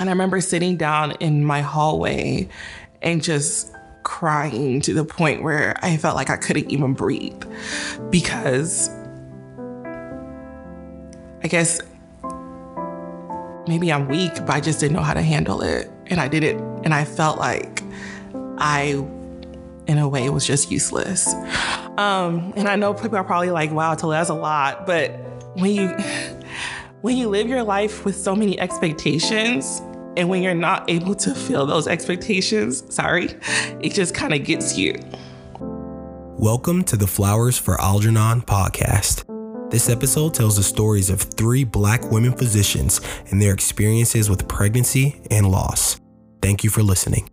And I remember sitting down in my hallway and just crying to the point where I felt like I couldn't even breathe because I guess maybe I'm weak, but I just didn't know how to handle it. And I didn't, and I felt like I, in a way, was just useless. Um, and I know people are probably like, wow, Tolu, that's a lot. But when you, when you live your life with so many expectations, and when you're not able to fill those expectations, sorry, it just kind of gets you. Welcome to the Flowers for Algernon podcast. This episode tells the stories of three black women physicians and their experiences with pregnancy and loss. Thank you for listening.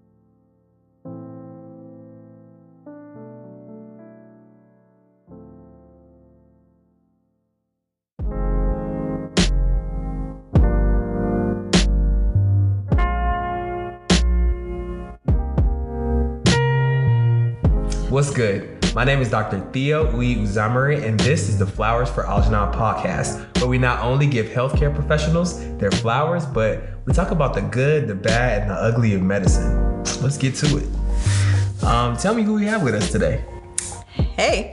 Good? My name is Dr. Theo Uyi Uzamere, and this is the Flowers for Algernon podcast, where we not only give healthcare professionals their flowers, but we talk about the good, the bad, and the ugly of medicine. Let's get to it. Um, tell me who we have with us today. Hey.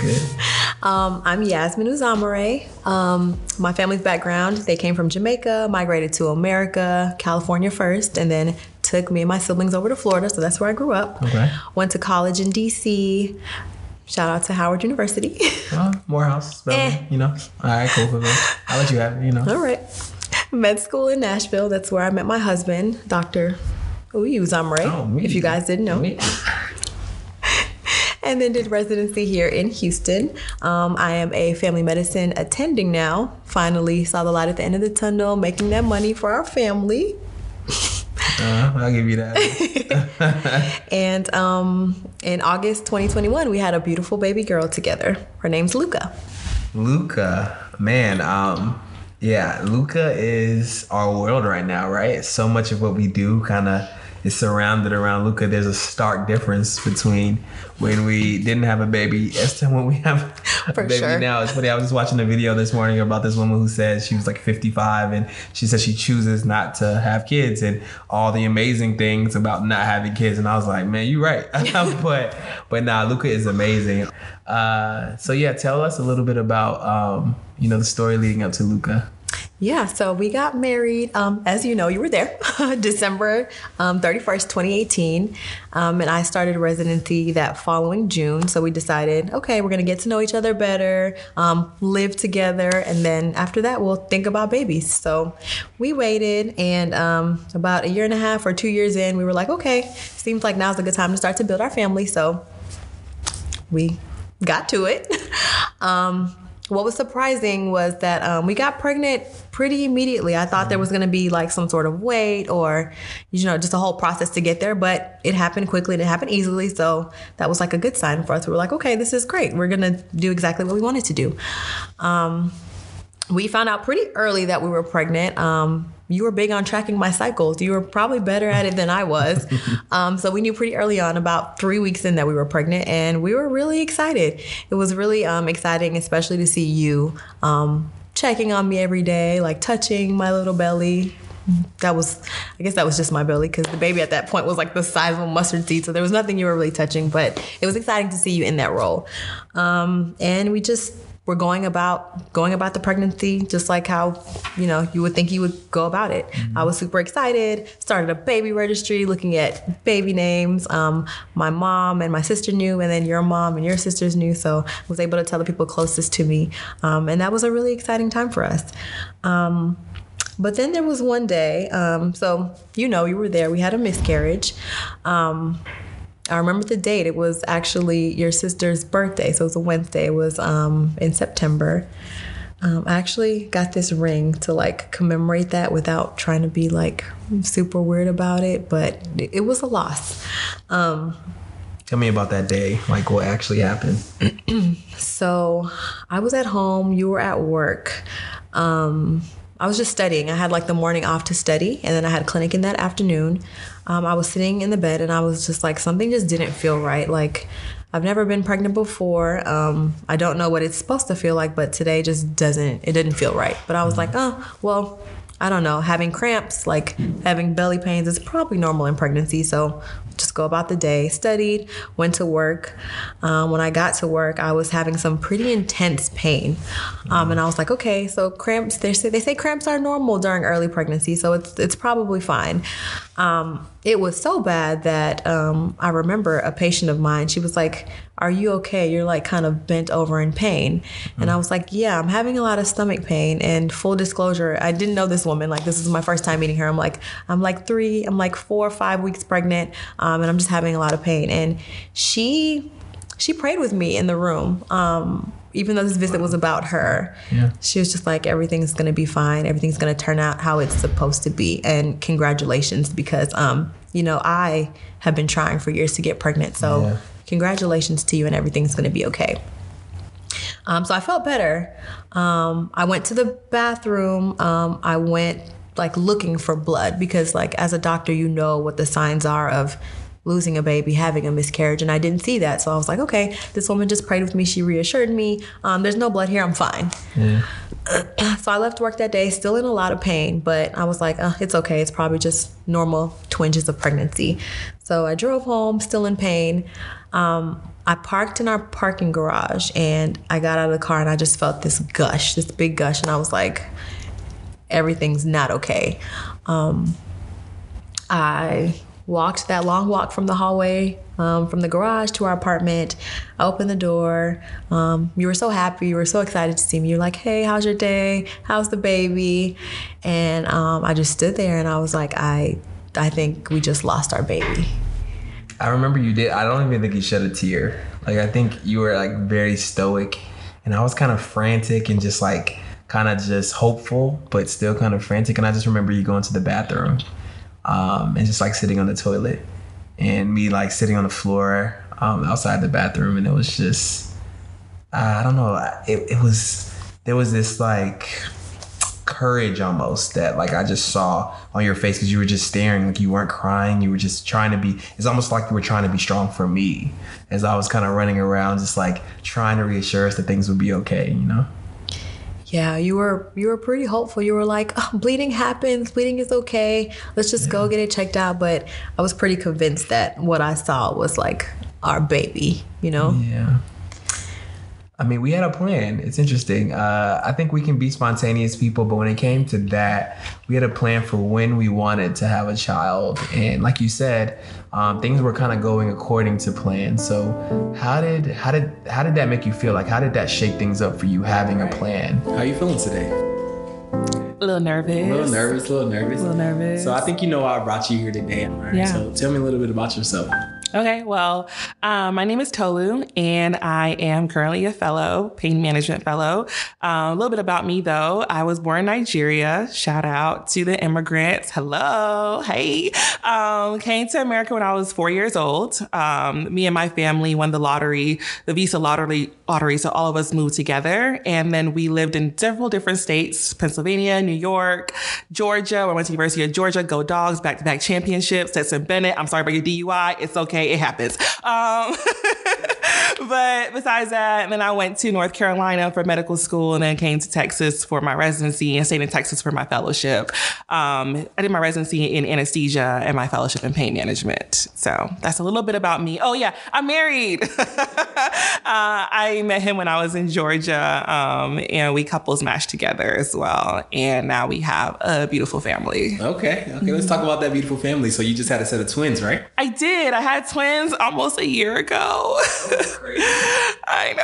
Good? Um, I'm Yasmin Uzamere. Um, my family's background, they came from Jamaica, migrated to America, California first, and then took me and my siblings over to Florida. So that's where I grew up. Okay. Went to college in DC. Shout out to Howard University. Well, Morehouse, Eh. you know. All right, cool, cool, cool. I'll let you have it, you know. All right. Med school in Nashville. That's where I met my husband, Dr. Uyi Uzamere, Oh, me. if you guys didn't know. Me. and then did residency here in Houston. Um, I am a family medicine attending now. Finally saw the light at the end of the tunnel, making that money for our family. Uh, I'll give you that. And um, in August 2021, we had a beautiful baby girl together. Her name's Luca. Luca, man, um, yeah, Luca is our world right now, right? So much of what we do kind of is surrounded around Luca. There's a stark difference between when we didn't have a baby as to when we have a For baby sure. now. It's funny. I was just watching a video this morning about this woman who said she was like 55 and she said she chooses not to have kids and all the amazing things about not having kids. And I was like, man, you're right. but but nah, Luca is amazing. Uh, so yeah, tell us a little bit about um, you know the story leading up to Luca. Yeah, so we got married, um, as you know, you were there, December um, 31st, 2018. Um, and I started residency that following June. So we decided, okay, we're going to get to know each other better, um, live together, and then after that, we'll think about babies. So we waited, and um, about a year and a half or two years in, we were like, okay, seems like now's a good time to start to build our family. So we got to it. What was surprising was that um, we got pregnant pretty immediately. I thought there was going to be like some sort of wait or, you know, just a whole process to get there, but it happened quickly and it happened easily. So that was like a good sign for us. We were like, okay, this is great. We're going to do exactly what we wanted to do. Um, we found out pretty early that we were pregnant. Um, you were big on tracking my cycles. You were probably better at it than I was. Um, so we knew pretty early on, about three weeks in, that we were pregnant, and we were really excited. It was really um, exciting, especially to see you um, checking on me every day, like touching my little belly. That was, I guess that was just my belly because the baby at that point was like the size of a mustard seed. So there was nothing you were really touching, but it was exciting to see you in that role. Um, and we just were going about going about the pregnancy just like how you know you would think you would go about it. I was super excited started a baby registry looking at baby names. Um, my mom and my sister knew and then your mom and your sisters knew so i was able to tell the people closest to me. Um, and that was a really exciting time for us. Um, but then there was one day um, so you know you were there. We had a miscarriage. Um, I remember the date. It was actually your sister's birthday, so it was a Wednesday. It was um, in September. Um, I actually got this ring to like commemorate that without trying to be like super weird about it, but it, was a loss. Um, Tell me about that day, like what actually happened. So I was at home, you were at work. Um, I was just studying. I had like the morning off to study, and then I had clinic in that afternoon. Um, I was sitting in the bed, and I was just like, something just didn't feel right. Like, I've never been pregnant before. Um, I don't know what it's supposed to feel like, but today just doesn't. It didn't feel right. But I was like, oh, well, I don't know, having cramps, like having belly pains is probably normal in pregnancy. So just go about the day. Studied, went to work. Um, when I got to work, I was having some pretty intense pain, um, and I was like, okay, so cramps. They say they say cramps are normal during early pregnancy, so it's it's probably fine. Um, it was so bad that um, I remember a patient of mine. She was like, "Are you okay? You're like kind of bent over in pain." And I was like, "Yeah, I'm having a lot of stomach pain." And full disclosure, I didn't know this woman. Like this is my first time meeting her. I'm like, I'm like three, I'm like four or five weeks pregnant, um, and I'm just having a lot of pain. And she she prayed with me in the room. Um, even though this visit was about her, Yeah. she was just like, everything's gonna be fine. Everything's gonna turn out how it's supposed to be. And congratulations, because um, you know, I have been trying for years to get pregnant. So Yeah. Congratulations to you, and everything's gonna be okay. Um, so I felt better. Um, I went to the bathroom. Um, I went like looking for blood because, like, as a doctor, you know what the signs are of losing a baby, having a miscarriage, and I didn't see that. So I was like, okay, this woman just prayed with me. She reassured me. Um, there's no blood here. I'm fine. Yeah. So I left work that day, still in a lot of pain, but I was like, uh, it's okay. It's probably just normal twinges of pregnancy. So I drove home, still in pain. Um, I parked in our parking garage and I got out of the car and I just felt this gush, this big gush, and I was like, everything's not okay. Um, I walked that long walk from the hallway um, from the garage to our apartment. I opened the door. Um, you were so happy. You were so excited to see me. You're like, hey, how's your day? How's the baby? And um, I just stood there and I was like, I, I think we just lost our baby. I remember you did. I don't even think you shed a tear. Like I think you were like very stoic, and I was kind of frantic and just like kind of just hopeful, but still kind of frantic. And I just remember you going to the bathroom, um, and just like sitting on the toilet, and me like sitting on the floor um, outside the bathroom, and it was just I don't know. It, it was there was this like courage almost that like I just saw on your face because you were just staring like you weren't crying you were just trying to be it's almost like you were trying to be strong for me as I was kind of running around just like trying to reassure us that things would be okay you know Yeah, you were you were pretty hopeful. You were like, oh, bleeding happens, bleeding is okay. Let's just go get it checked out. But I was pretty convinced that what I saw was like our baby, you know? yeah I mean we had a plan it's interesting uh, I think we can be spontaneous people but when it came to that we had a plan for when we wanted to have a child and like you said um, things were kind of going according to plan so how did how did how did that make you feel like how did that shake things up for you having a plan How are you feeling today? A little nervous. A little nervous, a little nervous. A little nervous. So I think you know why I brought you here today. All right. Yeah. So tell me a little bit about yourself. Okay, well, um, my name is Tolu, and I am currently a fellow, pain management fellow. Um, a little bit about me, though. I was born in Nigeria. Shout out to the immigrants. Hello, hey. Um, came to America when I was four years old. Um, me and my family won the lottery, the Visa lottery, lottery. So all of us moved together, and then we lived in several different states: Pennsylvania, New York, Georgia. I went to University of Georgia. Go Dogs! Back-to-back championships. Stetson Bennett. I'm sorry about your DUI. It's okay. It happens. Um, but besides that, then I went to North Carolina for medical school and then came to Texas for my residency and stayed in Texas for my fellowship. Um, I did my residency in anesthesia and my fellowship in pain management. So that's a little bit about me. Oh, yeah, I'm married. uh, I met him when I was in Georgia um, and we couples matched together as well. And now we have a beautiful family. Okay. Okay. Let's talk about that beautiful family. So you just had a set of twins, right? I did. I had twins almost a year ago. I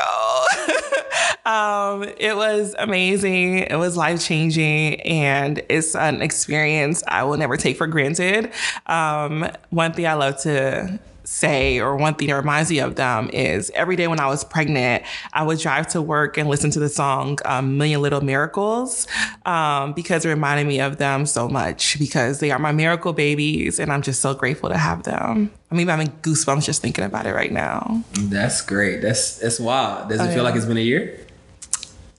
know. um, it was amazing. It was life changing, and it's an experience I will never take for granted. Um, one thing I love to say or one thing that reminds me of them is every day when I was pregnant, I would drive to work and listen to the song um, Million Little Miracles um, because it reminded me of them so much because they are my miracle babies and I'm just so grateful to have them. I mean, I'm having goosebumps just thinking about it right now. That's great. That's that's wild. Does it Oh, feel yeah. like it's been a year?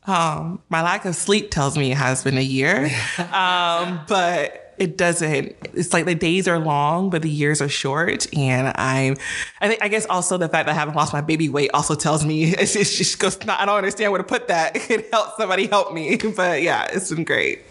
Um, my lack of sleep tells me it has been a year, um, but it doesn't. It's like the days are long, but the years are short. And I'm, I think, I guess also the fact that I haven't lost my baby weight also tells me it's, it's just goes. I don't understand where to put that. It helps somebody help me, but yeah, it's been great.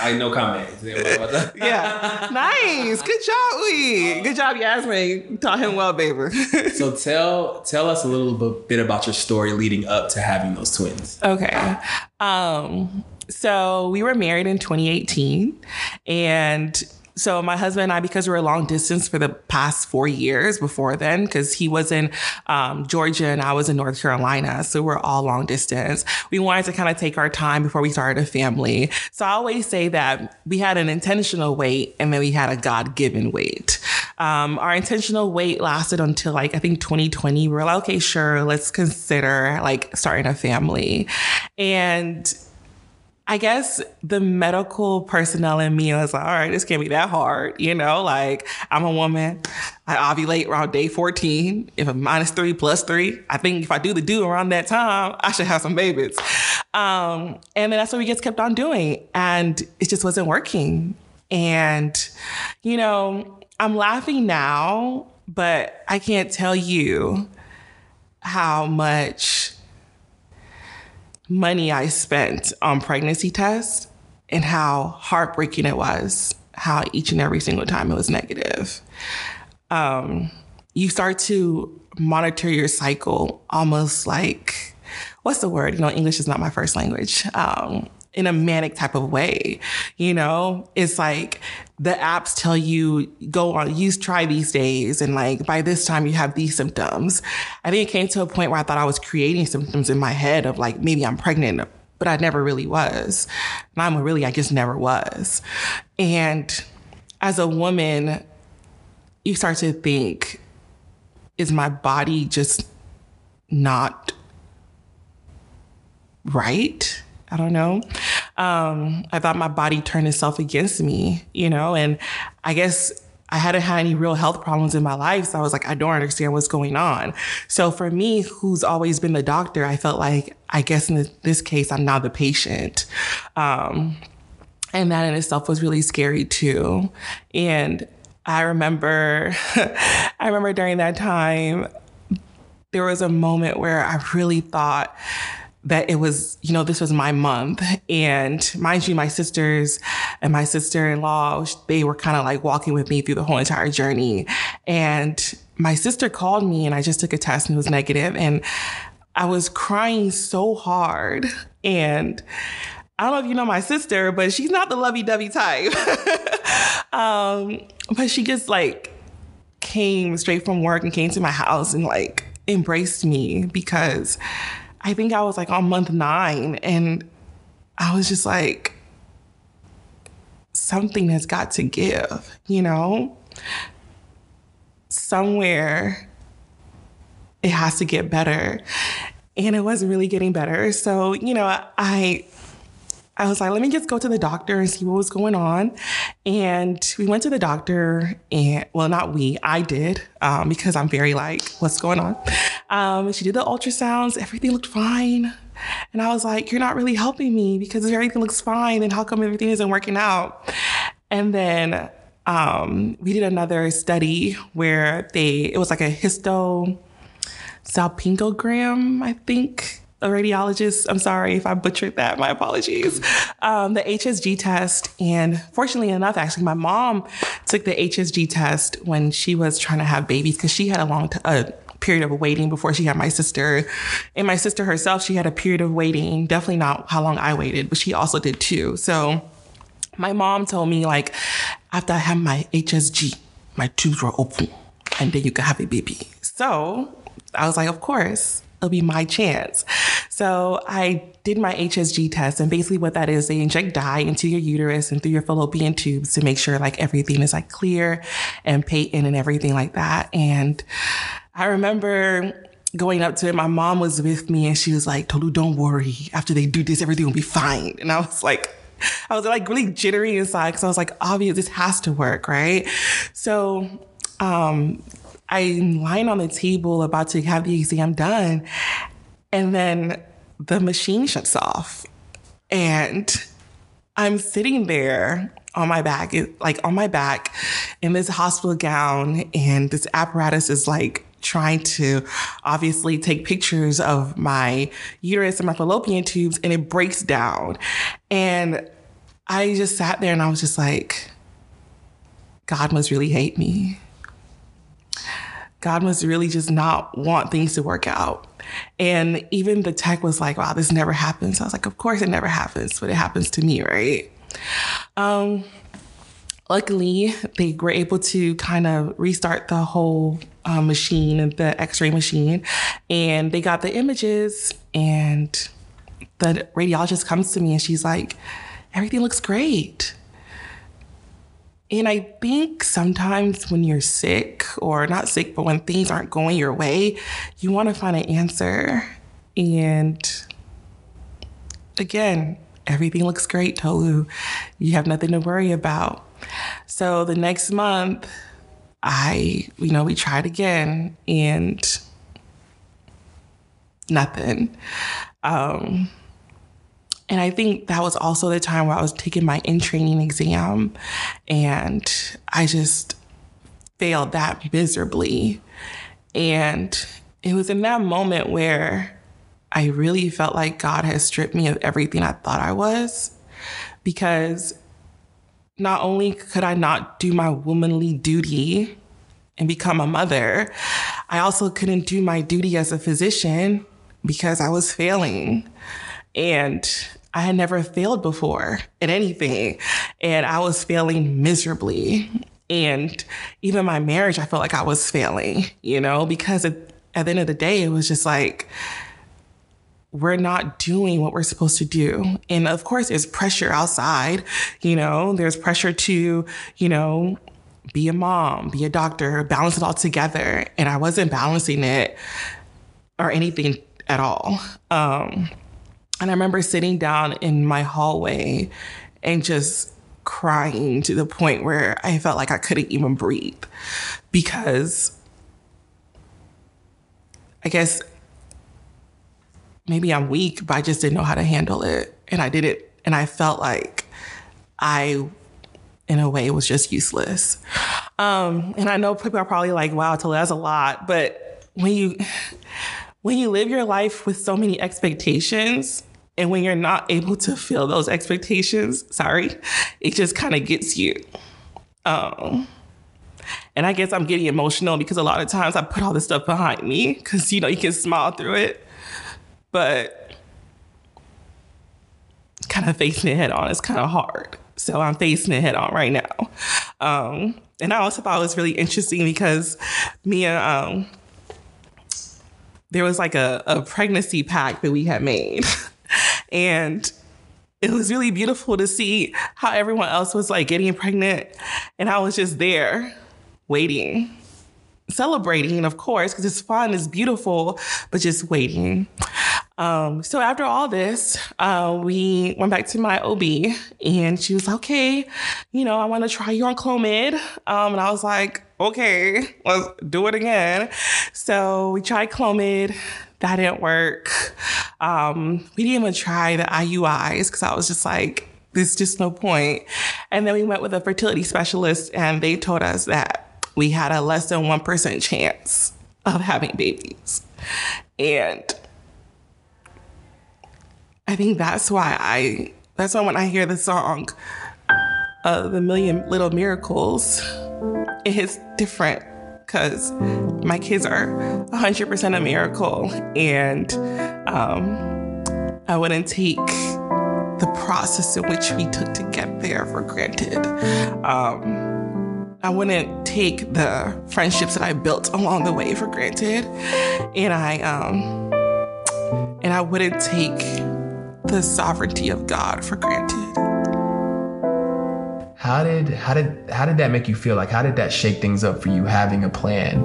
I no comment. yeah. nice. Good job, we. Good job, Yasmin. Taught him well, baby. so tell tell us a little bit about your story leading up to having those twins. Okay. Um, so we were married in 2018 and so my husband and I, because we were long distance for the past four years before then, because he was in um, Georgia and I was in North Carolina, so we're all long distance. We wanted to kind of take our time before we started a family. So I always say that we had an intentional wait and then we had a God given wait. Um, our intentional wait lasted until like I think 2020. We're like, okay, sure, let's consider like starting a family, and I guess the medical personnel in me was like, all right, this can't be that hard. You know, like I'm a woman. I ovulate around day 14. If a minus three plus three, I think if I do the do around that time, I should have some babies. Um, and then that's what we just kept on doing. And it just wasn't working. And, you know, I'm laughing now, but I can't tell you how much money I spent on pregnancy tests and how heartbreaking it was, how each and every single time it was negative. Um, you start to monitor your cycle almost like, what's the word? You know, English is not my first language. Um, in a manic type of way. You know, it's like the apps tell you go on, use try these days. And like by this time you have these symptoms. I think it came to a point where I thought I was creating symptoms in my head of like, maybe I'm pregnant, but I never really was. And I'm really, I just never was. And as a woman, you start to think, is my body just not right? I don't know. Um, I thought my body turned itself against me, you know, and I guess I hadn't had any real health problems in my life. So I was like, I don't understand what's going on. So for me, who's always been the doctor, I felt like, I guess in this case, I'm now the patient. Um, and that in itself was really scary too. And I remember, I remember during that time, there was a moment where I really thought, that it was, you know, this was my month. And mind you, my sisters and my sister in law, they were kind of like walking with me through the whole entire journey. And my sister called me and I just took a test and it was negative And I was crying so hard. And I don't know if you know my sister, but she's not the lovey dovey type. um, but she just like came straight from work and came to my house and like embraced me because I think I was like on month nine and I was just like, something has got to give, you know? Somewhere it has to get better. And it wasn't really getting better. So, you know, I I was like, let me just go to the doctor and see what was going on. And we went to the doctor, and well, not we, I did, um, because I'm very like, what's going on? Um, she did the ultrasounds, everything looked fine. And I was like, you're not really helping me because if everything looks fine. And how come everything isn't working out? And then um, we did another study where they, it was like a histo salpingogram, I think a radiologist. I'm sorry if I butchered that. My apologies. Um, the HSG test. And fortunately enough, actually, my mom took the HSG test when she was trying to have babies because she had a long, t- a period of waiting before she had my sister. And my sister herself, she had a period of waiting. Definitely not how long I waited, but she also did too. So my mom told me like, after I had my HSG, my tubes were open and then you can have a baby. So I was like, of course it'll be my chance. So I did my HSG test, and basically what that is, they inject dye into your uterus and through your fallopian tubes to make sure like everything is like clear and patent and everything like that. And I remember going up to it, my mom was with me and she was like, Tolu, don't worry. After they do this, everything will be fine. And I was like, I was like really jittery inside because I was like, obvious, this has to work, right? So um, I'm lying on the table about to have the exam done. And then the machine shuts off. And I'm sitting there on my back, like on my back in this hospital gown. And this apparatus is like trying to obviously take pictures of my uterus and my fallopian tubes and it breaks down. And I just sat there and I was just like, God must really hate me. God must really just not want things to work out. And even the tech was like, wow, this never happens. I was like, of course it never happens, but it happens to me, right? Um, luckily, they were able to kind of restart the whole uh, machine, the x ray machine, and they got the images. And the radiologist comes to me and she's like, everything looks great. And I think sometimes when you're sick, or not sick, but when things aren't going your way, you want to find an answer. And again, everything looks great, Tolu. You have nothing to worry about. So the next month, I, you know, we tried again and nothing. Um, and I think that was also the time where I was taking my in training exam and I just failed that miserably. And it was in that moment where I really felt like God has stripped me of everything I thought I was because not only could I not do my womanly duty and become a mother, I also couldn't do my duty as a physician because I was failing. And I had never failed before at anything. And I was failing miserably. And even my marriage, I felt like I was failing, you know, because at, at the end of the day, it was just like, we're not doing what we're supposed to do. And of course, there's pressure outside, you know, there's pressure to, you know, be a mom, be a doctor, balance it all together. And I wasn't balancing it or anything at all. Um, and I remember sitting down in my hallway and just crying to the point where I felt like I couldn't even breathe because I guess maybe I'm weak, but I just didn't know how to handle it. And I did it, and I felt like I, in a way, was just useless. Um, and I know people are probably like, wow, Tolu, that's a lot. But when you, when you live your life with so many expectations, and when you're not able to fill those expectations, sorry, it just kind of gets you. Um, and I guess I'm getting emotional because a lot of times I put all this stuff behind me because, you know, you can smile through it. But kind of facing it head on is kind of hard. So I'm facing it head on right now. Um, and I also thought it was really interesting because me and um, there was like a, a pregnancy pact that we had made. and it was really beautiful to see how everyone else was like getting pregnant. And I was just there waiting, celebrating, of course, because it's fun, it's beautiful, but just waiting. Um, so after all this, uh, we went back to my OB and she was like, okay, you know, I want to try you on Clomid. Um, and I was like, okay, let's do it again. So we tried Clomid. That didn't work. Um, we didn't even try the IUIs because I was just like, there's just no point. And then we went with a fertility specialist and they told us that we had a less than 1% chance of having babies. And I think that's why I, that's why when I hear the song, uh, The Million Little Miracles, it hits different because my kids are 100% a miracle. And um, I wouldn't take the process in which we took to get there for granted. Um, I wouldn't take the friendships that I built along the way for granted. And I, um, and I wouldn't take the sovereignty of God for granted. How did how did how did that make you feel? Like how did that shake things up for you having a plan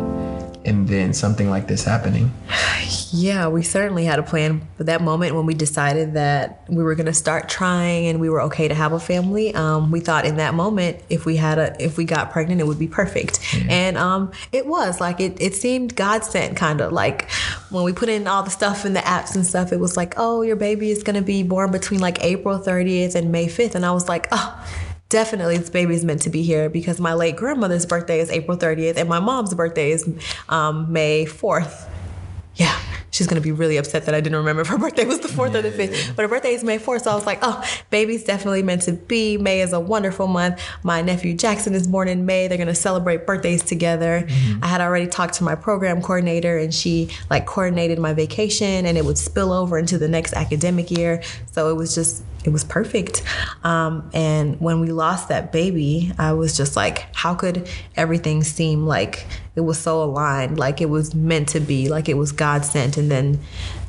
and then something like this happening? Yeah, we certainly had a plan. But that moment when we decided that we were going to start trying and we were okay to have a family, um, we thought in that moment if we had a if we got pregnant, it would be perfect. Yeah. And um, it was like it it seemed God sent kind of like when we put in all the stuff in the apps and stuff. It was like, oh, your baby is going to be born between like April 30th and May 5th, and I was like, oh definitely this baby is meant to be here because my late grandmother's birthday is April 30th and my mom's birthday is um, May 4th. Yeah, she's gonna be really upset that I didn't remember if her birthday was the fourth or the fifth. But her birthday is May fourth, so I was like, oh, baby's definitely meant to be. May is a wonderful month. My nephew Jackson is born in May. They're gonna celebrate birthdays together. I had already talked to my program coordinator, and she like coordinated my vacation, and it would spill over into the next academic year. So it was just it was perfect. Um, and when we lost that baby, I was just like, how could everything seem like it was so aligned, like it was meant to be, like it was God sent, and then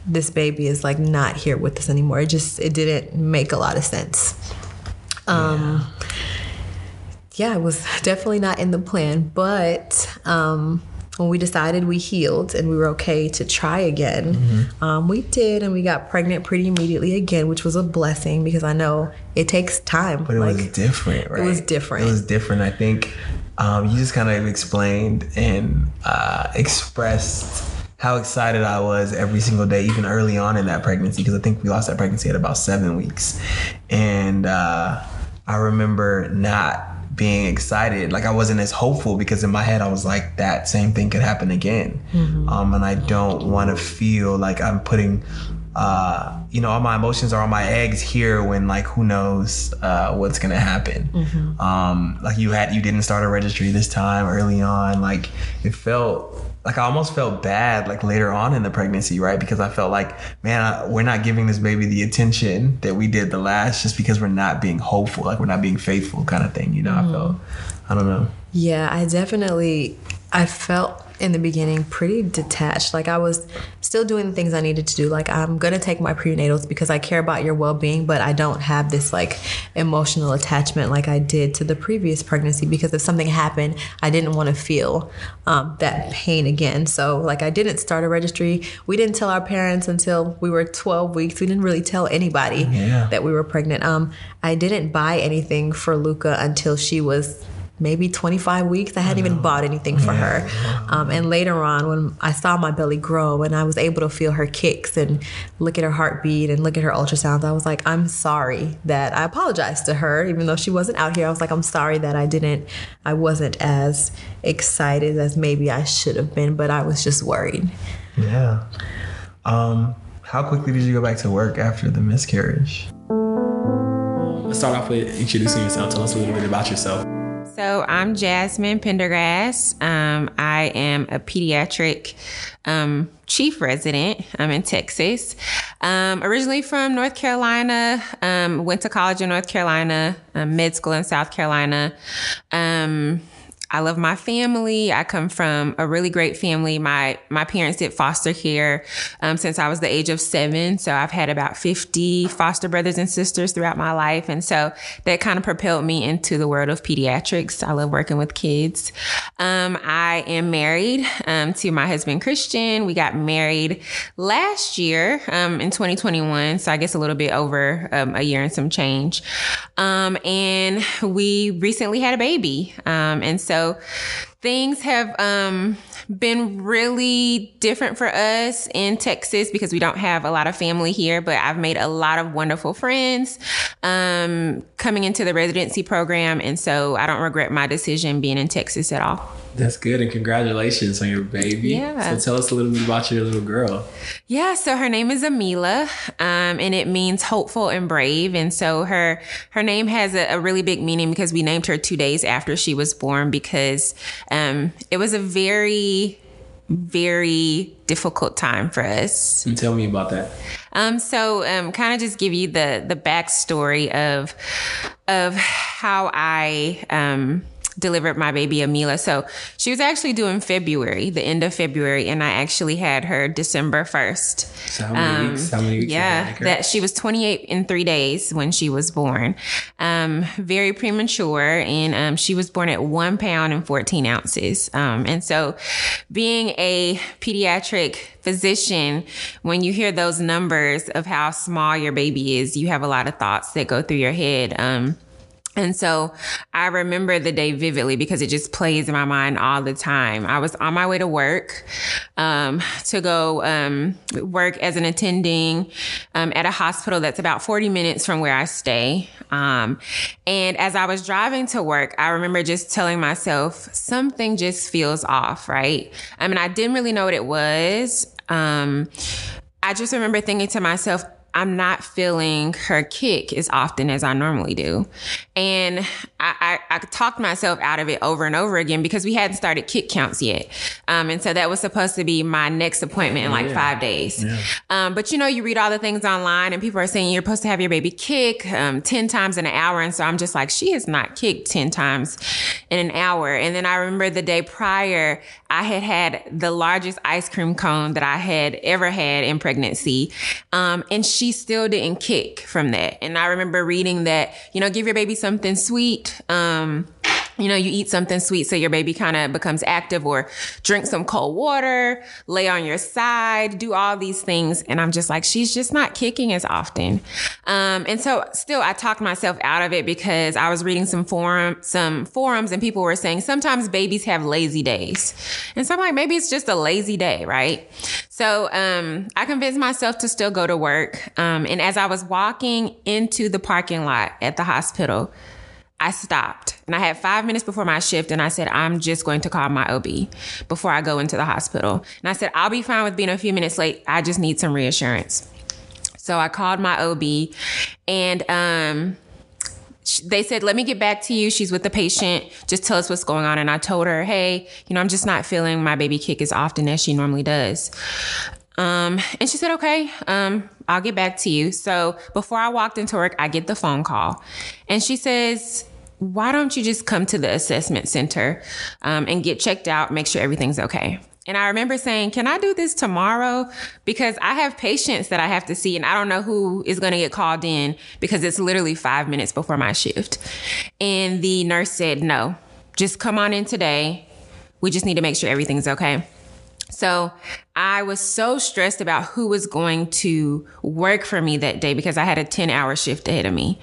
this baby is like not here with us anymore. It just it didn't make a lot of sense. Um, yeah, it was definitely not in the plan, but um, when we decided we healed and we were okay to try again, Mm-hmm. um, we did, and we got pregnant pretty immediately again, which was a blessing because I know it takes time. But it like, was different, right? It was different. It was different. I think um, you just kind of explained and uh, expressed how excited I was every single day, even early on in that pregnancy, because I think we lost that pregnancy at about seven weeks. And uh, I remember not being excited. Like I wasn't as hopeful because in my head I was like, that same thing could happen again. Um, and I don't want to feel like I'm putting uh, you know, all my emotions are on my eggs here when like who knows uh, what's gonna happen. Um, like you had you didn't start a registry this time early on. Like it felt like I almost felt bad like later on in the pregnancy, right? Because I felt like, man, I, we're not giving this baby the attention that we did the last, just because we're not being hopeful, like we're not being faithful, kind of thing. You know, I mm-hmm. felt, I don't know. Yeah, I definitely I felt in the beginning pretty detached. Like I was still doing the things I needed to do. Like I'm gonna take my prenatals because I care about your well being, but I don't have this like emotional attachment like I did to the previous pregnancy because if something happened, I didn't want to feel um, that pain again. So like I didn't start a registry. We didn't tell our parents until we were 12 weeks. We didn't really tell anybody Yeah. that we were pregnant. Um, I didn't buy anything for Luca until she was maybe 25 weeks. I hadn't even bought anything for her. Um, and later on, when I saw my belly grow and I was able to feel her kicks and look at her heartbeat and look at her ultrasounds, I was like, I'm sorry that I apologized to her, even though she wasn't out here. I was like, I'm sorry that I didn't, I wasn't as excited as maybe I should have been, but I was just worried. Yeah. Um, how quickly did you go back to work after the miscarriage? Let's start off with introducing yourself. Tell us a little bit about yourself. So I'm Jasmine Pendergrass. Um, I am a pediatric um, chief resident. I'm in Texas. Um, originally from North Carolina. Um, went to college in North Carolina. Um, med school in South Carolina. I love my family. I come from a really great family. My my parents did foster care um, since I was the age of seven. So I've had about fifty foster brothers and sisters throughout my life, and so that kind of propelled me into the world of pediatrics. I love working with kids. Um, I am married um, to my husband Christian. We got married last year um, in 2021, so I guess a little bit over um, a year and some change. Um, and we recently had a baby, and so things have um, been really different for us in Texas because we don't have a lot of family here, but I've made a lot of wonderful friends um, coming into the residency program. And so I don't regret my decision being in Texas at all. That's good, and congratulations on your baby. Yeah. So tell us a little bit about your little girl. Yeah, so her name is Amila, um, and it means hopeful and brave. And so her her name has a, a really big meaning because we named her two days after she was born because um, it was a very very difficult time for us. And tell me about that. Um, so um, kind of just give you the the backstory of of how I um, delivered my baby Amila. So she was actually due in February, the end of February, and I actually had her December first. So how many weeks? How many weeks? Um, Yeah, that she was 28 in three days when she was born. Um, very premature, and um, she was born at one pound and 14 ounces. Um, and so, being a pediatric physician, when you hear those numbers of how small your baby is, you have a lot of thoughts that go through your head. Um, and so I remember the day vividly because it just plays in my mind all the time. I was on my way to work um, to go um, work as an attending um, at a hospital that's about 40 minutes from where I stay. Um, and as I was driving to work, I remember just telling myself, something just feels off, right? I mean, I didn't really know what it was. Um, I just remember thinking to myself, I'm not feeling her kick as often as I normally do. And I, I, I, talked myself out of it over and over again because we hadn't started kick counts yet. Um, and so that was supposed to be my next appointment in like yeah. five days. Yeah. Um, but you know, you read all the things online and people are saying you're supposed to have your baby kick um, 10 times in an hour. And so I'm just like, she has not kicked 10 times in an hour. And then I remember the day prior, I had had the largest ice cream cone that I had ever had in pregnancy. Um, and she she still didn't kick from that. And I remember reading that, you know, give your baby something sweet. Um, you know, you eat something sweet so your baby kind of becomes active or drink some cold water, lay on your side, do all these things. And I'm just like, she's just not kicking as often. Um, and so still I talked myself out of it because I was reading some forum, some forums and people were saying sometimes babies have lazy days. And so I'm like, maybe it's just a lazy day, right? So, um, I convinced myself to still go to work. Um, and as I was walking into the parking lot at the hospital, I stopped and I had five minutes before my shift and I said, I'm just going to call my OB before I go into the hospital. And I said, I'll be fine with being a few minutes late. I just need some reassurance. So I called my OB and, um, they said, let me get back to you. She's with the patient. Just tell us what's going on. And I told her, hey, you know, I'm just not feeling my baby kick as often as she normally does. Um, and she said, okay, um, I'll get back to you. So before I walked into work, I get the phone call and she says, why don't you just come to the assessment center um, and get checked out, make sure everything's okay? And I remember saying, Can I do this tomorrow? Because I have patients that I have to see, and I don't know who is going to get called in because it's literally five minutes before my shift. And the nurse said, No, just come on in today. We just need to make sure everything's okay. So I was so stressed about who was going to work for me that day because I had a 10 hour shift ahead of me.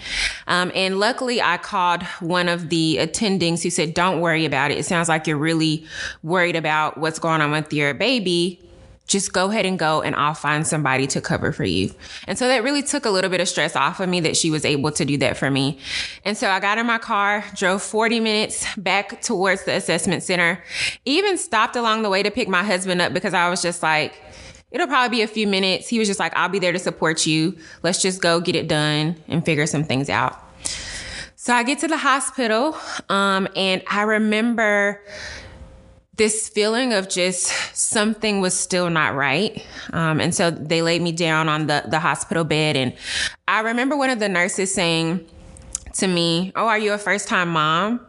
Um, and luckily, I called one of the attendings who said, Don't worry about it. It sounds like you're really worried about what's going on with your baby just go ahead and go and I'll find somebody to cover for you. And so that really took a little bit of stress off of me that she was able to do that for me. And so I got in my car, drove 40 minutes back towards the assessment center, even stopped along the way to pick my husband up because I was just like, it'll probably be a few minutes. He was just like, I'll be there to support you. Let's just go get it done and figure some things out. So I get to the hospital, um, and I remember this feeling of just something was still not right. Um, and so they laid me down on the, the hospital bed. And I remember one of the nurses saying to me, Oh, are you a first time mom?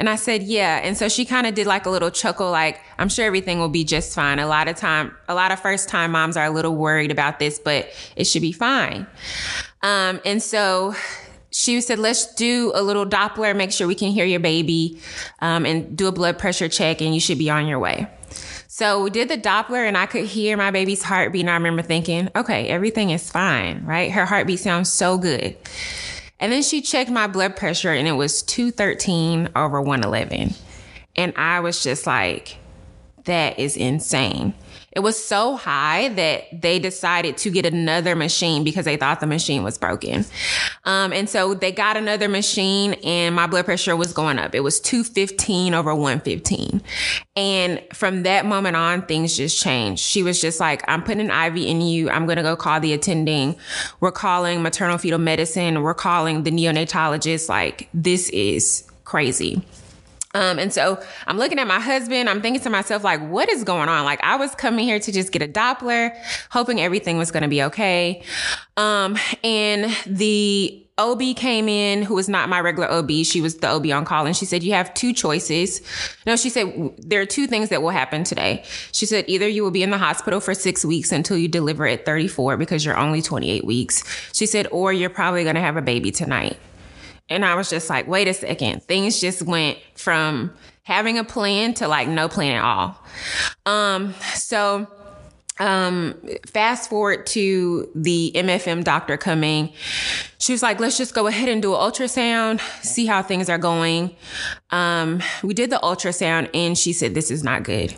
And I said, yeah. And so she kind of did like a little chuckle, like, I'm sure everything will be just fine. A lot of time, a lot of first time moms are a little worried about this, but it should be fine. Um, and so she said, let's do a little Doppler, make sure we can hear your baby, um, and do a blood pressure check, and you should be on your way. So we did the Doppler, and I could hear my baby's heartbeat. And I remember thinking, okay, everything is fine, right? Her heartbeat sounds so good. And then she checked my blood pressure, and it was 213 over 111. And I was just like, that is insane. It was so high that they decided to get another machine because they thought the machine was broken. Um, and so they got another machine and my blood pressure was going up. It was 215 over 115. And from that moment on, things just changed. She was just like, I'm putting an IV in you. I'm going to go call the attending. We're calling maternal fetal medicine. We're calling the neonatologist. Like, this is crazy. Um, and so I'm looking at my husband. I'm thinking to myself, like, what is going on? Like, I was coming here to just get a Doppler, hoping everything was going to be okay. Um, and the OB came in, who was not my regular OB. She was the OB on call, and she said, You have two choices. No, she said, There are two things that will happen today. She said, Either you will be in the hospital for six weeks until you deliver at 34 because you're only 28 weeks. She said, Or you're probably going to have a baby tonight. And I was just like, wait a second. Things just went from having a plan to like no plan at all. Um, so um, fast forward to the MFM doctor coming. She was like, let's just go ahead and do an ultrasound, see how things are going. Um, we did the ultrasound and she said, this is not good.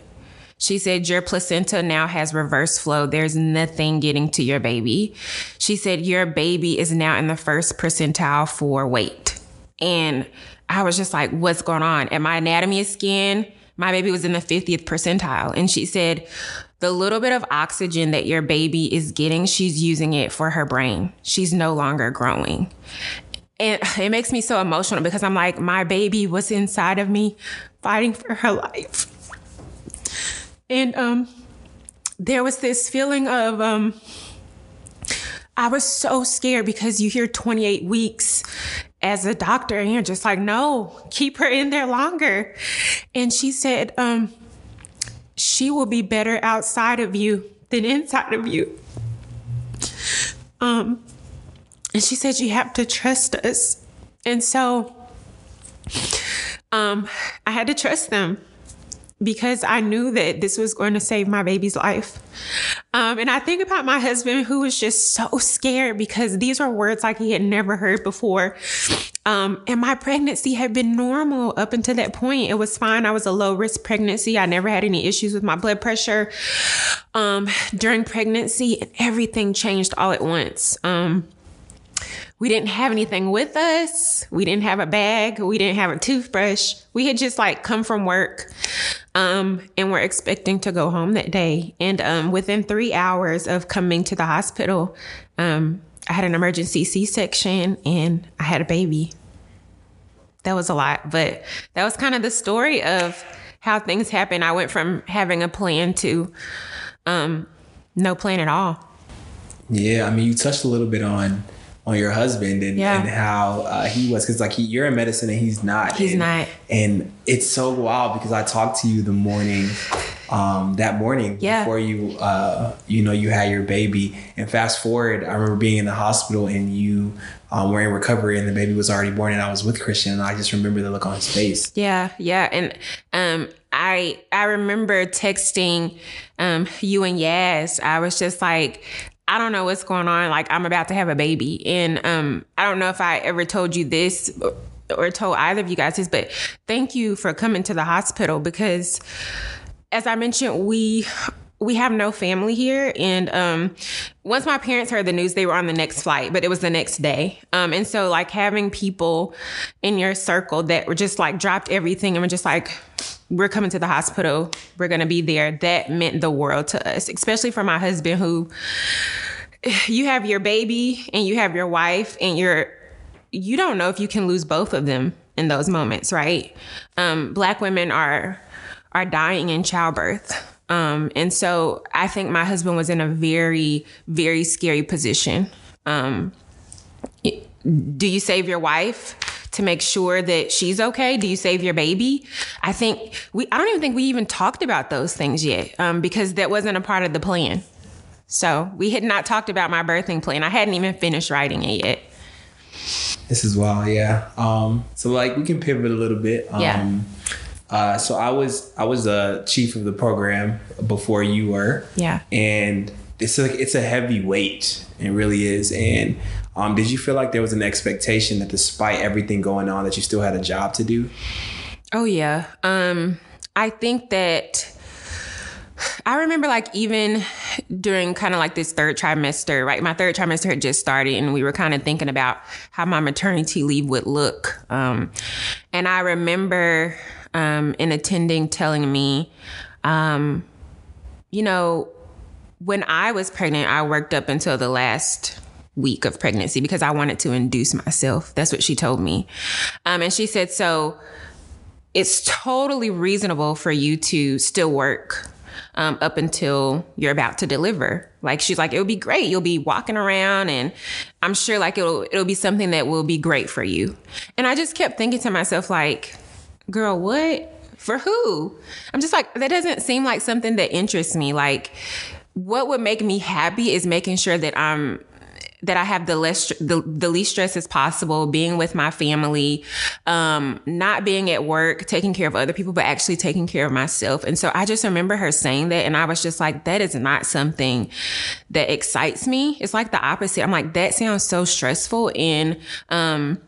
She said, Your placenta now has reverse flow. There's nothing getting to your baby. She said, Your baby is now in the first percentile for weight. And I was just like, What's going on? And my anatomy of skin, my baby was in the 50th percentile. And she said, the little bit of oxygen that your baby is getting, she's using it for her brain. She's no longer growing. And it makes me so emotional because I'm like, my baby was inside of me fighting for her life. And um, there was this feeling of, um, I was so scared because you hear 28 weeks as a doctor and you're just like, no, keep her in there longer. And she said, um, she will be better outside of you than inside of you. Um, and she said, you have to trust us. And so, um, I had to trust them because I knew that this was going to save my baby's life. Um, and I think about my husband who was just so scared because these were words like he had never heard before. Um, and my pregnancy had been normal up until that point. It was fine. I was a low risk pregnancy. I never had any issues with my blood pressure um, during pregnancy, and everything changed all at once. Um, we didn't have anything with us. We didn't have a bag. We didn't have a toothbrush. We had just like come from work um, and we're expecting to go home that day. And um, within three hours of coming to the hospital, um, I had an emergency C section and I had a baby. That was a lot, but that was kind of the story of how things happened. I went from having a plan to um, no plan at all. Yeah, I mean, you touched a little bit on on your husband and, Yeah. and how uh, he was because like he, you're in medicine and he's not. He's and, not. And it's so wild because I talked to you the morning, um, that morning Yeah. before you, uh, you know, you had your baby. And fast forward, I remember being in the hospital and you um, were in recovery and the baby was already born and I was with Christian and I just remember the look on his face. Yeah, yeah, and um, I I remember texting um you and Yaz. I was just like, I don't know what's going on. Like I'm about to have a baby, and um, I don't know if I ever told you this or, told either of you guys this, but thank you for coming to the hospital because, as I mentioned, we we have no family here. And um once my parents heard the news they were on the next flight but it was the next day. Um and so like having people in your circle that were just like dropped everything and were just like we're coming to the hospital. We're gonna be there. That meant the world to us especially for my husband who you have your baby and you have your wife and you're you don't know if you can lose both of them in those moments right? Um black women are are dying in childbirth. Um and so i think my husband was in a very very scary position. Um do you save your wife to make sure that she's okay do you save your baby i think we i don't even think we even talked about those things yet um, because that wasn't a part of the plan so we had not talked about my birthing plan i hadn't even finished writing it yet This is wild, yeah. Um, so like we can pivot a little bit. Um, Yeah. Uh, so I was I was a chief of the program before you were. Yeah. And it's like it's a heavy weight. It really is. And um, did you feel like there was an expectation that despite everything going on, that you still had a job to do? Oh yeah. Um I think that I remember like even during kind of like this third trimester, right? My third trimester had just started and we were kind of thinking about how my maternity leave would look. Um and I remember um an attending telling me um you know when I was pregnant, I worked up until the last week of pregnancy because I wanted to induce myself. That's what she told me. Um, and she said, so it's totally reasonable for you to still work um, up until you're about to deliver. Like she's like, it'll be great. You'll be walking around, and I'm sure like it'll it'll be something that will be great for you. And I just kept thinking to myself, like, girl, what for who? I'm just like, that doesn't seem like something that interests me. Like, what would make me happy is making sure that I'm that I have the less the, the least stress as possible, being with my family, um, not being at work, taking care of other people, but actually taking care of myself. And so I just remember her saying that, and I was just like, that is not something that excites me. It's like the opposite. I'm like, that sounds so stressful, and um,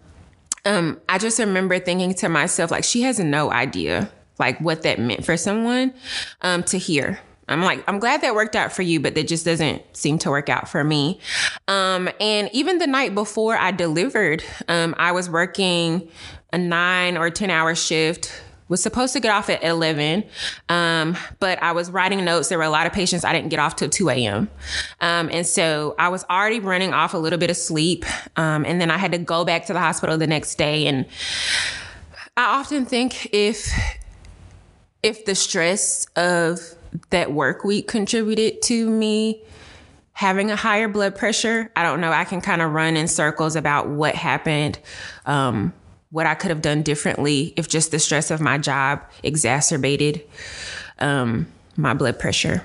um, I just remember thinking to myself, like, she has no idea like what that meant for someone um, to hear. I'm like, I'm glad that worked out for you, but that just doesn't seem to work out for me. Um, and even the night before I delivered, um, I was working a nine or 10 hour shift was supposed to get off at 11, um, but I was writing notes. There were a lot of patients I didn't get off till 2 a.m. Um, and so I was already running off a little bit of sleep. Um, and then I had to go back to the hospital the next day. And I often think if, if the stress of that work week contributed to me having a higher blood pressure, I don't know. I can kind of run in circles about what happened. Um, what I could have done differently if just the stress of my job exacerbated um, my blood pressure.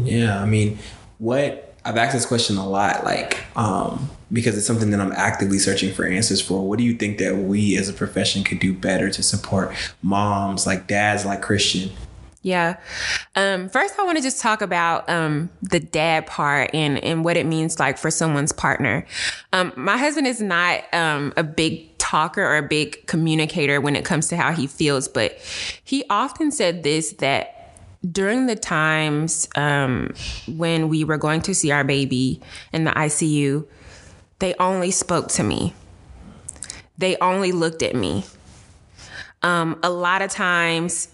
Yeah, I mean, what I've asked this question a lot, like, um, because it's something that I'm actively searching for answers for. What do you think that we as a profession could do better to support moms, like dads, like Christian? Yeah. Um, first, I want to just talk about um, the dad part and, and what it means like for someone's partner. Um, my husband is not um, a big talker or a big communicator when it comes to how he feels, but he often said this that during the times um, when we were going to see our baby in the ICU, they only spoke to me. They only looked at me. Um, a lot of times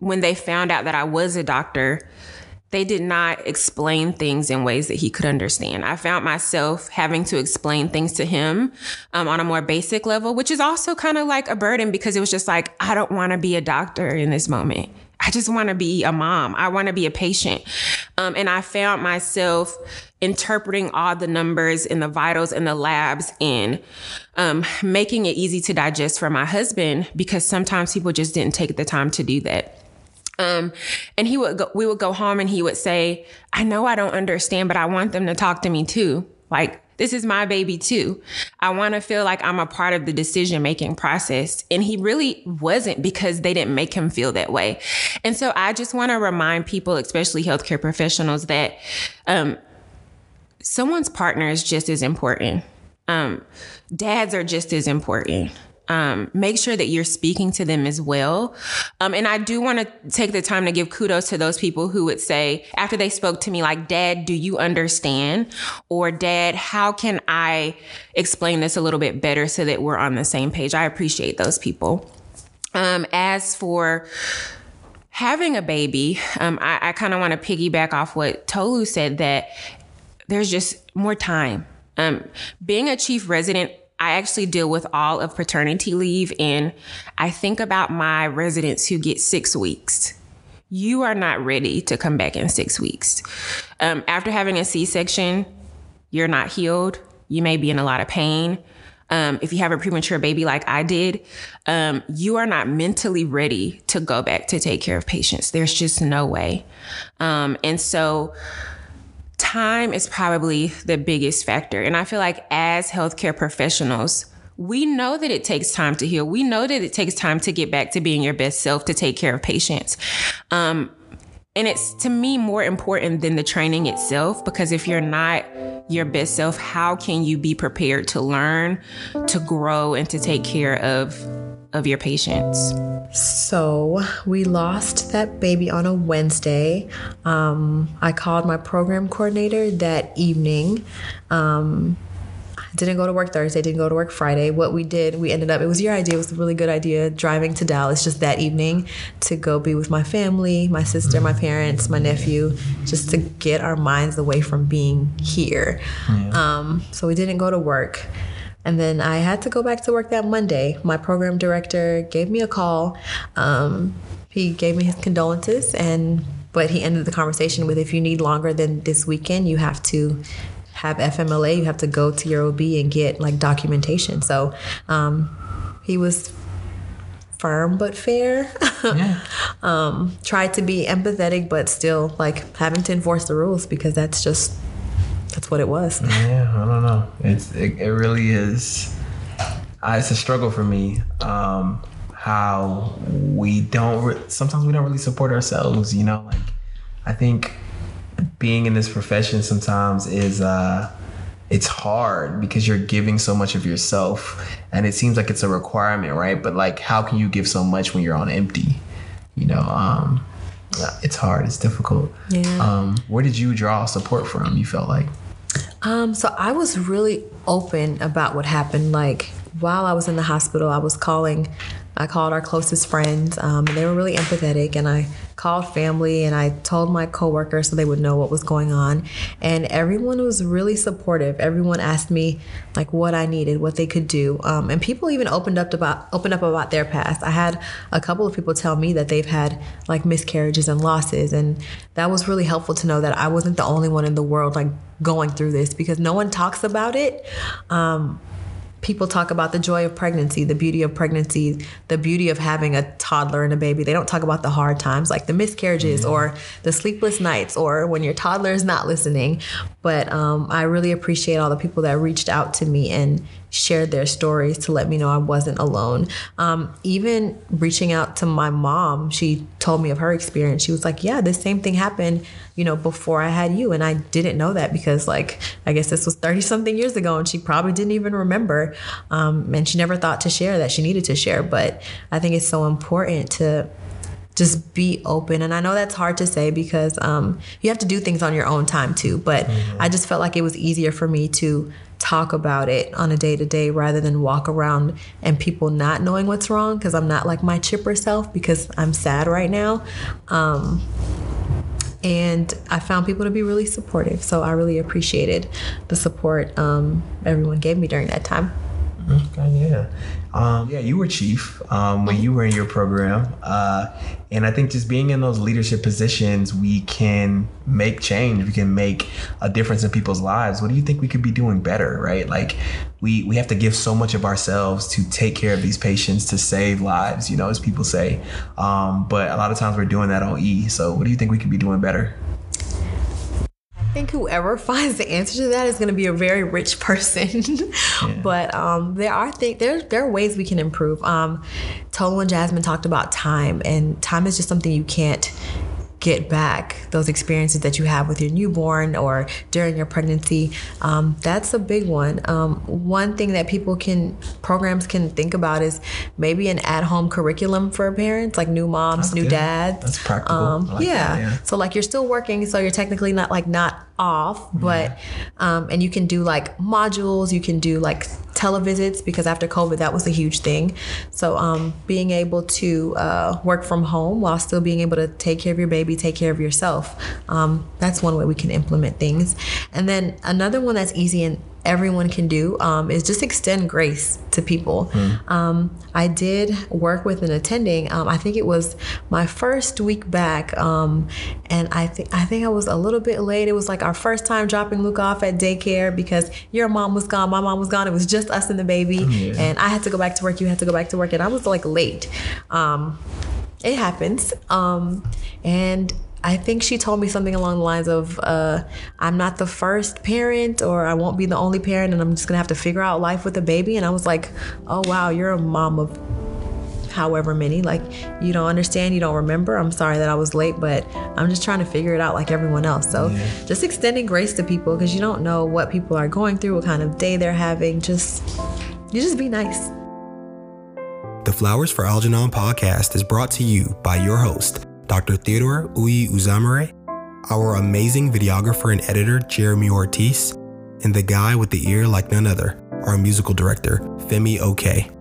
when they found out that I was a doctor, they did not explain things in ways that he could understand. I found myself having to explain things to him um, on a more basic level, which is also kind of like a burden because it was just like, I don't want to be a doctor in this moment. I just want to be a mom. I want to be a patient. Um, and I found myself interpreting all the numbers and the vitals and the labs and um, making it easy to digest for my husband because sometimes people just didn't take the time to do that. Um, and he would go, we would go home and he would say, I know I don't understand, but I want them to talk to me too. Like, this is my baby too. I want to feel like I'm a part of the decision making process. And he really wasn't because they didn't make him feel that way. And so I just want to remind people, especially healthcare professionals, that um, someone's partner is just as important. Um, dads are just as important um, make sure that you're speaking to them as well. Um, and I do want to take the time to give kudos to those people who would say, after they spoke to me, like, Dad, do you understand? Or, Dad, how can I explain this a little bit better so that we're on the same page? I appreciate those people. Um, as for having a baby, um, I, I kind of want to piggyback off what Tolu said that there's just more time. Um, being a chief resident I actually deal with all of paternity leave and I think about my residents who get six weeks. You are not ready to come back in six weeks. Um, after having a C section, you're not healed. You may be in a lot of pain. Um, if you have a premature baby like I did, um, you are not mentally ready to go back to take care of patients. There's just no way. Um, and so, time is probably the biggest factor. And I feel like as healthcare professionals, we know that it takes time to heal. We know that it takes time to get back to being your best self to take care of patients. Um, and it's to me more important than the training itself because if you're not your best self, how can you be prepared to learn, to grow, and to take care of of your patients? So we lost that baby on a Wednesday. Um, I called my program coordinator that evening. Um, didn't go to work Thursday, didn't go to work Friday. What we did, we ended up, it was your idea, it was a really good idea, driving to Dallas just that evening to go be with my family, my sister, my parents, my nephew, just to get our minds away from being here. Yeah. Um, so we didn't go to work. And then I had to go back to work that Monday. My program director gave me a call. Um, he gave me his condolences and but he ended the conversation with if you need longer than this weekend, you have to have FMLA, you have to go to your OB and get like documentation. So um, he was firm but fair. yeah. um, tried to be empathetic, but still like having to enforce the rules because that's just that's what it was. Yeah, I don't know. It's it, it really is. Uh, it's a struggle for me. Um, how we don't re- sometimes we don't really support ourselves. You know, like I think being in this profession sometimes is uh, it's hard because you're giving so much of yourself, and it seems like it's a requirement, right? But like, how can you give so much when you're on empty? You know, um, it's hard. It's difficult. Yeah. Um, where did you draw support from? You felt like um, so I was really open about what happened. Like while I was in the hospital, I was calling I called our closest friends, um, and they were really empathetic. And I called family and I told my coworkers so they would know what was going on. And everyone was really supportive. Everyone asked me like what I needed, what they could do, um, and people even opened up about opened up about their past. I had a couple of people tell me that they've had like miscarriages and losses, and that was really helpful to know that I wasn't the only one in the world like going through this because no one talks about it. Um, people talk about the joy of pregnancy, the beauty of pregnancy, the beauty of having a toddler and a baby. They don't talk about the hard times like the miscarriages mm-hmm. or the sleepless nights or when your toddler is not listening. But um, I really appreciate all the people that reached out to me and shared their stories to let me know I wasn't alone. Um, even reaching out to my mom, she told me of her experience. She was like, Yeah, this same thing happened, you know, before I had you. And I didn't know that because, like, I guess this was 30 something years ago and she probably didn't even remember. Um, and she never thought to share that she needed to share. But I think it's so important to just be open. And I know that's hard to say because um, you have to do things on your own time too. But mm-hmm. I just felt like it was easier for me to talk about it on a day to day rather than walk around and people not knowing what's wrong because I'm not like my chipper self because I'm sad right now. Um, and I found people to be really supportive. So I really appreciated the support um, everyone gave me during that time. Okay, yeah. Um, yeah, you were chief um, when you were in your program. Uh, and I think just being in those leadership positions, we can make change. We can make a difference in people's lives. What do you think we could be doing better, right? Like, we, we have to give so much of ourselves to take care of these patients, to save lives, you know, as people say. Um, but a lot of times we're doing that on E. So, what do you think we could be doing better? Think whoever finds the answer to that is going to be a very rich person. yeah. But um, there are things there there are ways we can improve. Um, Tolu and Jasmine talked about time, and time is just something you can't get back those experiences that you have with your newborn or during your pregnancy. Um, that's a big one. Um, one thing that people can, programs can think about is maybe an at home curriculum for parents, like new moms, that's new good. dads. That's practical. Um, like yeah. That, yeah. So, like, you're still working, so you're technically not like not off, but, um, and you can do like modules, you can do like televisits because after COVID, that was a huge thing. So, um, being able to uh, work from home while still being able to take care of your baby, take care of yourself, um, that's one way we can implement things. And then another one that's easy and everyone can do um, is just extend grace to people. Mm. Um, I did work with an attending. Um, I think it was my first week back, um, and I think I think I was a little bit late. It was like our first time dropping Luke off at daycare because your mom was gone, my mom was gone. It was just us and the baby, oh, yeah. and I had to go back to work. You had to go back to work, and I was like late. Um, it happens, um, and I think she told me something along the lines of, uh, I'm not the first parent, or I won't be the only parent, and I'm just gonna have to figure out life with a baby. And I was like, oh, wow, you're a mom of however many. Like, you don't understand, you don't remember. I'm sorry that I was late, but I'm just trying to figure it out like everyone else. So, yeah. just extending grace to people because you don't know what people are going through, what kind of day they're having. Just, you just be nice. The Flowers for Algernon podcast is brought to you by your host. Dr. Theodor Uyi Uzamere, our amazing videographer and editor, Jeremy Ortiz, and the guy with the ear like none other, our musical director, Femi Oke.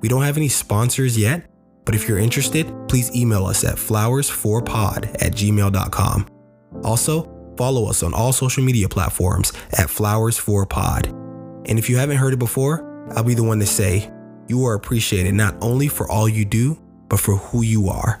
We don't have any sponsors yet, but if you're interested, please email us at flowers4pod at gmail.com. Also, follow us on all social media platforms at flowers4pod. And if you haven't heard it before, I'll be the one to say, you are appreciated not only for all you do, but for who you are.